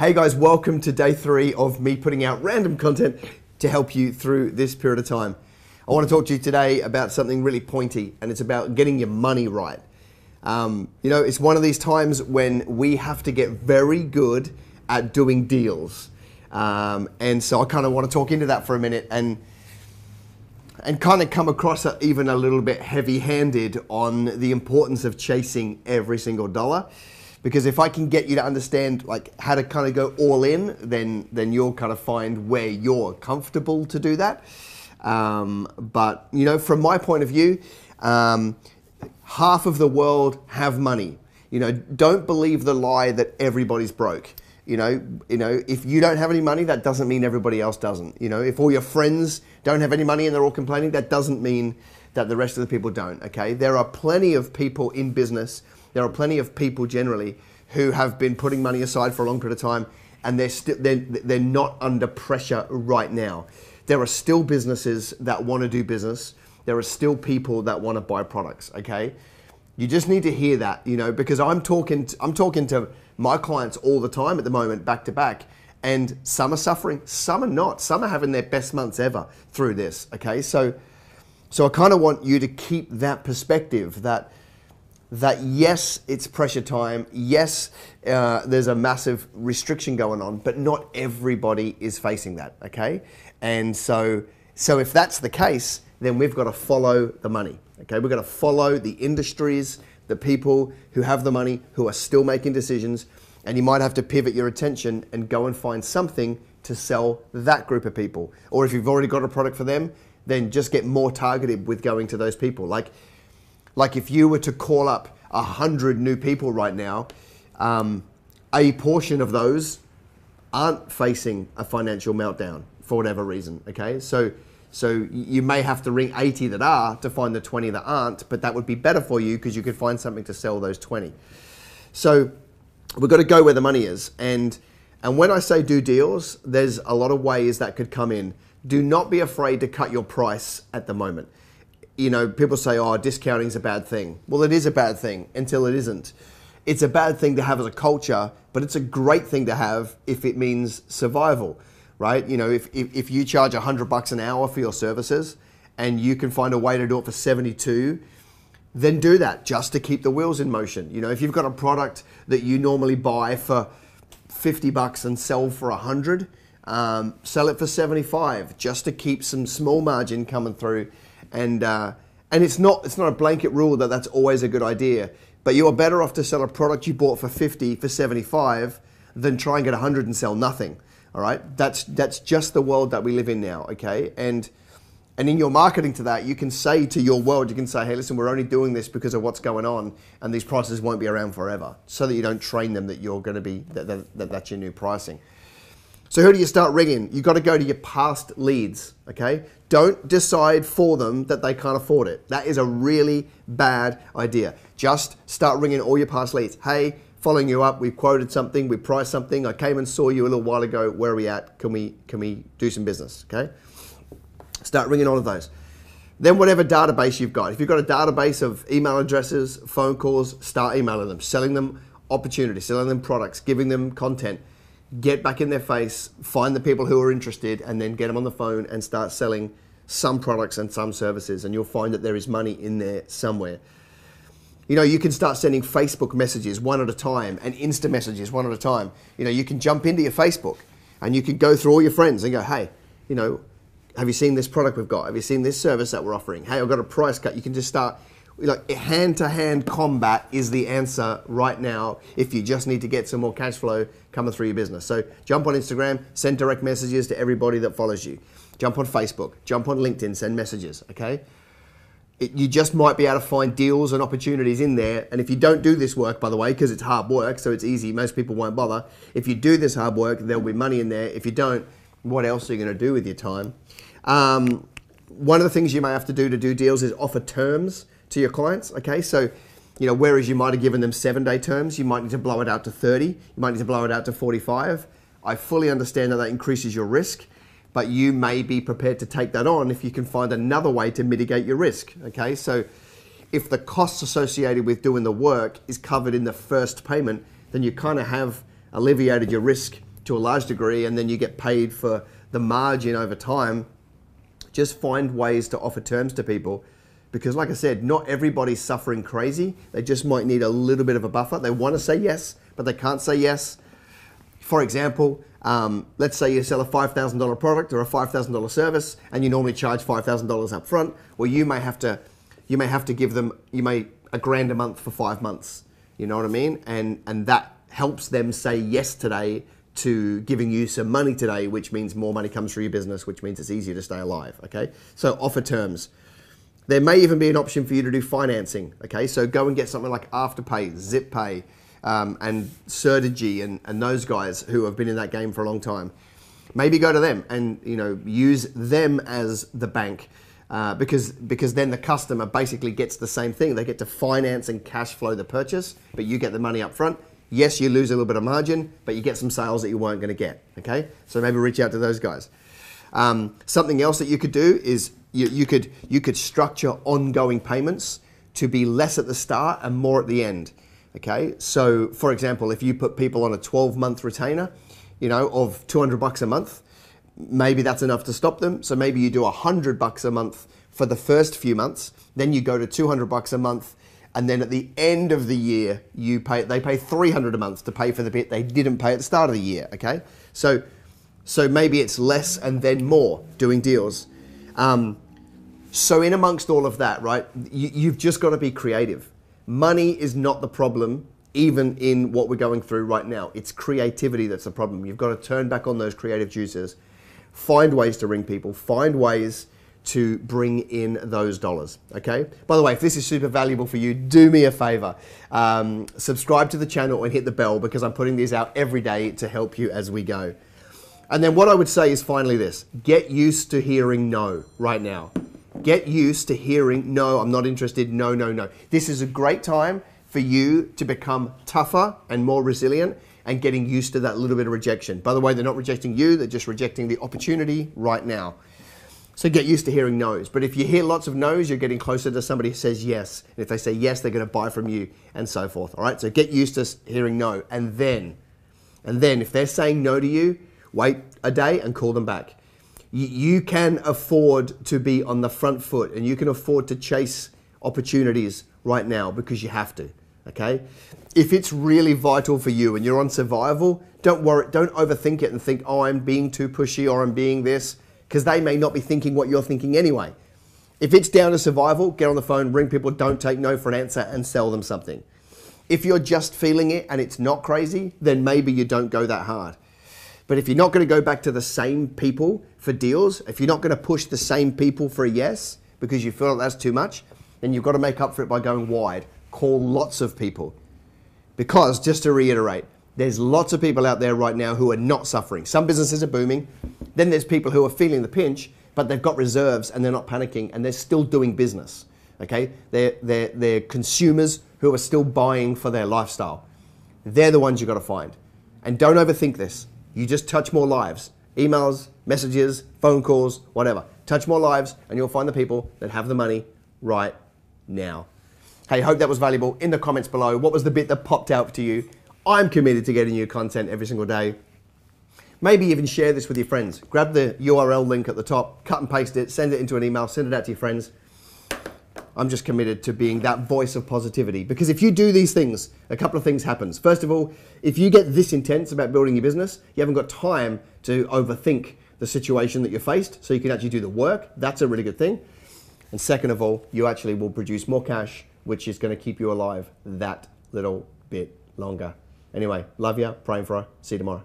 Hey guys, welcome to day three of me putting out random content to help you through this period of time. I want to talk to you today about something really pointy, and it's about getting your money right. Um, you know, it's one of these times when we have to get very good at doing deals. Um, and so I kind of want to talk into that for a minute and and kind of come across even a little bit heavy-handed on the importance of chasing every single dollar because if I can get you to understand like how to kind of go all in, then then you'll kind of find where you're comfortable to do that. Um, but you know, from my point of view, um, half of the world have money. You know, don't believe the lie that everybody's broke. You know, you know, if you don't have any money, that doesn't mean everybody else doesn't. You know, if all your friends don't have any money and they're all complaining, that doesn't mean that the rest of the people don't. Okay, there are plenty of people in business there are plenty of people generally who have been putting money aside for a long period of time and they're, still they're, they're not under pressure right now. There are still businesses that want to do business. There are still people that want to buy products, okay? You just need to hear that, you know, because I'm talking to, I'm talking to my clients all the time at the moment back to back and some are suffering, some are not. Some are having their best months ever through this, okay? So so I kind of want you to keep that perspective that that yes, it's pressure time. Yes, uh, there's a massive restriction going on, but not everybody is facing that. Okay, and so so if that's the case, then we've got to follow the money. Okay, we've got to follow the industries, the people who have the money, who are still making decisions, and you might have to pivot your attention and go and find something to sell that group of people. Or if you've already got a product for them, then just get more targeted with going to those people. Like like if you were to call up a hundred new people right now, um, a portion of those aren't facing a financial meltdown for whatever reason. Okay, so so you may have to ring 80 that are to find the 20 that aren't, but that would be better for you because you could find something to sell those 20. So we've got to go where the money is, and and when I say do deals, there's a lot of ways that could come in. Do not be afraid to cut your price at the moment you know, people say, oh, discounting is a bad thing. Well, it is a bad thing until it isn't. It's a bad thing to have as a culture, but it's a great thing to have if it means survival, right? You know, if, if, if you charge 100 bucks an hour for your services and you can find a way to do it for 72, then do that just to keep the wheels in motion. You know, if you've got a product that you normally buy for 50 bucks and sell for 100, um, sell it for 75 just to keep some small margin coming through and uh, and it's not it's not a blanket rule that that's always a good idea. But you are better off to sell a product you bought for 50 for 75 than try and get 100 and sell nothing. All right, that's that's just the world that we live in now. Okay, and and in your marketing to that, you can say to your world, you can say, hey, listen, we're only doing this because of what's going on, and these prices won't be around forever, so that you don't train them that you're going to be that, that, that that's your new pricing. So who do you start ringing? You've got to go to your past leads, okay? Don't decide for them that they can't afford it. That is a really bad idea. Just start ringing all your past leads. Hey, following you up, we've quoted something, we priced something. I came and saw you a little while ago. Where are we at? Can we can we do some business? Okay? Start ringing all of those. Then whatever database you've got. If you've got a database of email addresses, phone calls, start emailing them, selling them opportunities, selling them products, giving them content get back in their face, find the people who are interested, and then get them on the phone and start selling some products and some services. And you'll find that there is money in there somewhere. You know, you can start sending Facebook messages one at a time and Insta messages one at a time. You know, you can jump into your Facebook and you can go through all your friends and go, hey, you know, have you seen this product we've got? Have you seen this service that we're offering? Hey, I've got a price cut. You can just start like hand to hand combat is the answer right now if you just need to get some more cash flow coming through your business. So jump on Instagram, send direct messages to everybody that follows you. Jump on Facebook, jump on LinkedIn, send messages, okay? It, you just might be able to find deals and opportunities in there. And if you don't do this work, by the way, because it's hard work, so it's easy, most people won't bother. If you do this hard work, there'll be money in there. If you don't, what else are you going to do with your time? Um, one of the things you may have to do to do deals is offer terms to your clients. Okay, so you know, whereas you might have given them seven day terms, you might need to blow it out to 30, you might need to blow it out to 45. I fully understand that that increases your risk, but you may be prepared to take that on if you can find another way to mitigate your risk. Okay, so if the costs associated with doing the work is covered in the first payment, then you kind of have alleviated your risk to a large degree, and then you get paid for the margin over time. Just find ways to offer terms to people because, like I said, not everybody's suffering crazy. They just might need a little bit of a buffer. They want to say yes, but they can't say yes. For example, um, let's say you sell a $5,000 product or a $5,000 service and you normally charge $5,000 up front. Well, you may have to, you may have to give them, you may, a grand a month for five months. You know what I mean? And, and that helps them say yes today to giving you some money today, which means more money comes through your business, which means it's easier to stay alive. Okay. So offer terms. There may even be an option for you to do financing. Okay. So go and get something like Afterpay, ZipPay, um, and Certegy and, and those guys who have been in that game for a long time. Maybe go to them and you know use them as the bank uh, because because then the customer basically gets the same thing. They get to finance and cash flow the purchase, but you get the money up front. Yes, you lose a little bit of margin, but you get some sales that you weren't going to get. Okay, so maybe reach out to those guys. Um, something else that you could do is you, you could you could structure ongoing payments to be less at the start and more at the end. Okay, so for example, if you put people on a 12 month retainer, you know, of 200 bucks a month, maybe that's enough to stop them. So maybe you do 100 bucks a month for the first few months, then you go to 200 bucks a month, and then at the end of the year, you pay they pay 300 a month to pay for the bit they didn't pay at the start of the year. Okay, so so maybe it's less and then more doing deals. Um, so in amongst all of that, right, you, you've just got to be creative. Money is not the problem, even in what we're going through right now. It's creativity that's the problem. You've got to turn back on those creative juices, find ways to ring people, find ways to bring in those dollars. Okay. By the way, if this is super valuable for you, do me a favor. Um, subscribe to the channel and hit the bell because I'm putting these out every day to help you as we go. And then what I would say is finally this get used to hearing no right now. Get used to hearing, no, I'm not interested, no, no, no. This is a great time for you to become tougher and more resilient and getting used to that little bit of rejection. By the way, they're not rejecting you, they're just rejecting the opportunity right now. So get used to hearing no's. But if you hear lots of no's, you're getting closer to somebody who says yes. And if they say yes, they're going to buy from you and so forth. All right. So get used to hearing no. And then, and then if they're saying no to you, wait a day and call them back you can afford to be on the front foot and you can afford to chase opportunities right now because you have to. Okay? If it's really vital for you and you're on survival, don't worry, don't overthink it and think, oh, I'm being too pushy or I'm being this, because they may not be thinking what you're thinking anyway. If it's down to survival, get on the phone, ring people, don't take no for an answer, and sell them something. If you're just feeling it and it's not crazy, then maybe you don't go that hard. But if you're not going to go back to the same people for deals, if you're not going to push the same people for a yes because you feel like that's too much, then you've got to make up for it by going wide. Call lots of people. Because, just to reiterate, there's lots of people out there right now who are not suffering. Some businesses are booming. Then there's people who are feeling the pinch, but they've got reserves and they're not panicking and they're still doing business. Okay? They're, they're, they're consumers who are still buying for their lifestyle. They're the ones you've got to find. And don't overthink this. You just touch more lives emails, messages, phone calls, whatever. Touch more lives, and you'll find the people that have the money right now. Hey, hope that was valuable. In the comments below, what was the bit that popped out to you? I'm committed to getting you content every single day. Maybe even share this with your friends. Grab the URL link at the top, cut and paste it, send it into an email, send it out to your friends. I'm just committed to being that voice of positivity. Because if you do these things, a couple of things happens. First of all, if you get this intense about building your business, you haven't got time to overthink the situation that you're faced, so you can actually do the work. That's a really good thing. And second of all, you actually will produce more cash, which is going to keep you alive that little bit longer. Anyway, love you, praying for her. See you tomorrow.